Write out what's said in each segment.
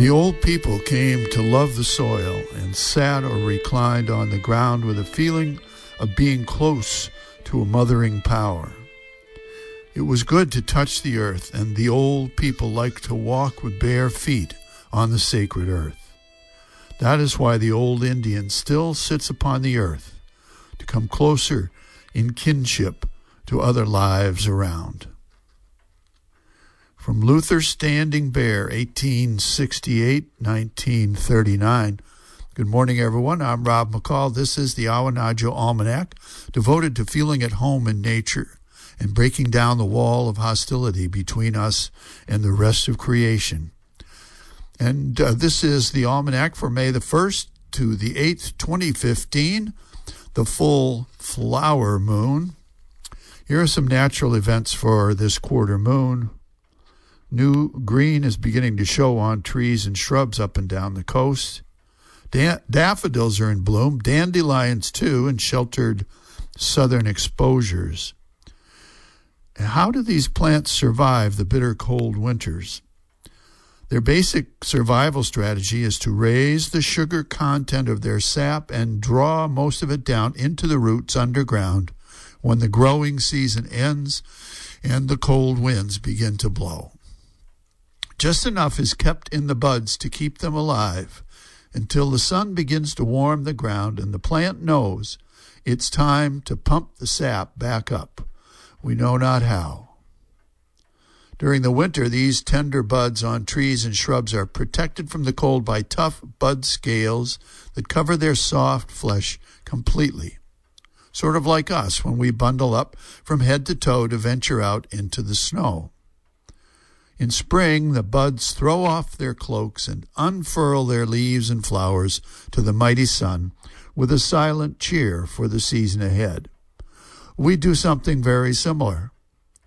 The old people came to love the soil and sat or reclined on the ground with a feeling of being close to a mothering power. It was good to touch the earth, and the old people liked to walk with bare feet on the sacred earth. That is why the old Indian still sits upon the earth, to come closer in kinship to other lives around. From Luther Standing Bear, 1868 1939. Good morning, everyone. I'm Rob McCall. This is the Awanadjo Almanac, devoted to feeling at home in nature and breaking down the wall of hostility between us and the rest of creation. And uh, this is the Almanac for May the 1st to the 8th, 2015, the full flower moon. Here are some natural events for this quarter moon. New green is beginning to show on trees and shrubs up and down the coast. Da- daffodils are in bloom, dandelions too, in sheltered southern exposures. How do these plants survive the bitter cold winters? Their basic survival strategy is to raise the sugar content of their sap and draw most of it down into the roots underground when the growing season ends and the cold winds begin to blow. Just enough is kept in the buds to keep them alive until the sun begins to warm the ground and the plant knows it's time to pump the sap back up. We know not how. During the winter, these tender buds on trees and shrubs are protected from the cold by tough bud scales that cover their soft flesh completely. Sort of like us when we bundle up from head to toe to venture out into the snow. In spring, the buds throw off their cloaks and unfurl their leaves and flowers to the mighty sun with a silent cheer for the season ahead. We do something very similar.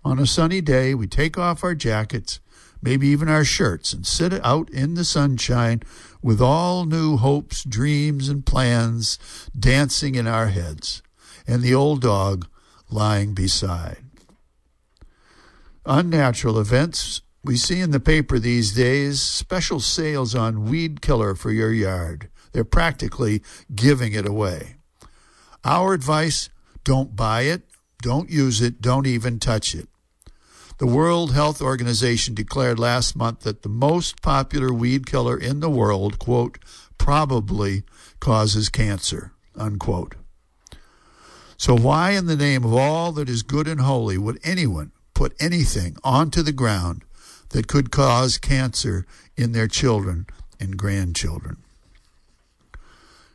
On a sunny day, we take off our jackets, maybe even our shirts, and sit out in the sunshine with all new hopes, dreams, and plans dancing in our heads, and the old dog lying beside. Unnatural events we see in the paper these days special sales on weed killer for your yard. They're practically giving it away. Our advice don't buy it, don't use it, don't even touch it. The World Health Organization declared last month that the most popular weed killer in the world, quote, probably causes cancer, unquote. So, why in the name of all that is good and holy would anyone put anything onto the ground that could cause cancer in their children and grandchildren.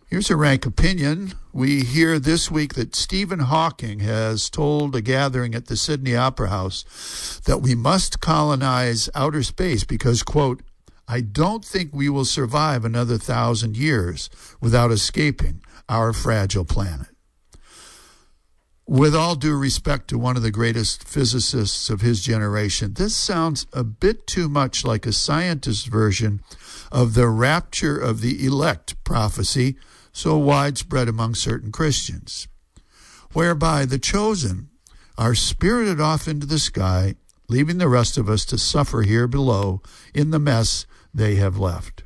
Here's a rank opinion. We hear this week that Stephen Hawking has told a gathering at the Sydney Opera House that we must colonize outer space because, quote, I don't think we will survive another thousand years without escaping our fragile planet with all due respect to one of the greatest physicists of his generation, this sounds a bit too much like a scientist's version of the rapture of the elect prophecy so widespread among certain Christians, whereby the chosen are spirited off into the sky, leaving the rest of us to suffer here below in the mess they have left.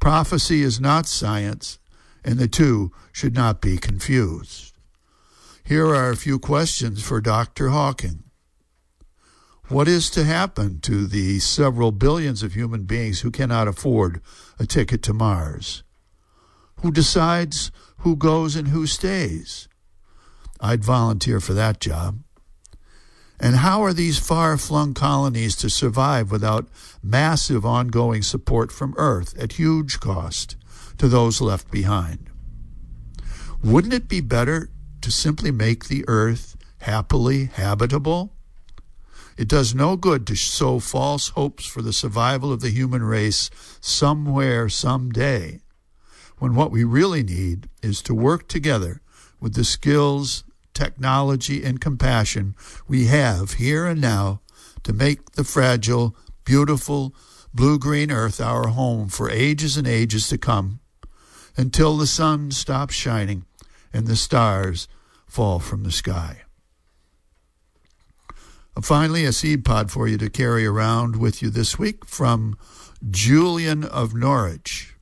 Prophecy is not science, and the two should not be confused. Here are a few questions for Dr. Hawking. What is to happen to the several billions of human beings who cannot afford a ticket to Mars? Who decides who goes and who stays? I'd volunteer for that job. And how are these far flung colonies to survive without massive ongoing support from Earth at huge cost to those left behind? Wouldn't it be better to simply make the earth happily habitable? It does no good to sow false hopes for the survival of the human race somewhere, someday, when what we really need is to work together with the skills, technology, and compassion we have here and now to make the fragile, beautiful, blue green earth our home for ages and ages to come until the sun stops shining and the stars fall from the sky. Finally, a seed pod for you to carry around with you this week from Julian of Norwich.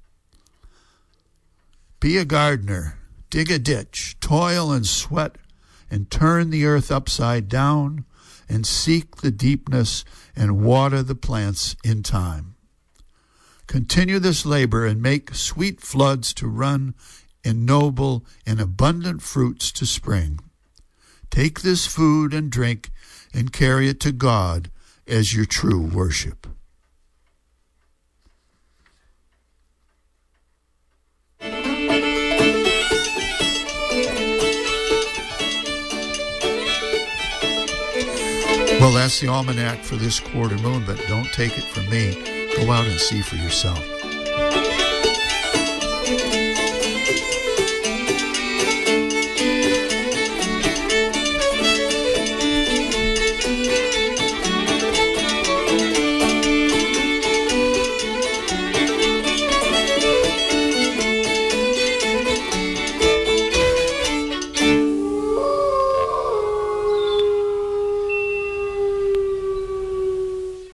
Be a gardener, dig a ditch, toil and sweat, and turn the earth upside down, and seek the deepness and water the plants in time. Continue this labor and make sweet floods to run and noble and abundant fruits to spring. Take this food and drink and carry it to God as your true worship. Well, that's the almanac for this quarter moon, but don't take it from me. Go out and see for yourself.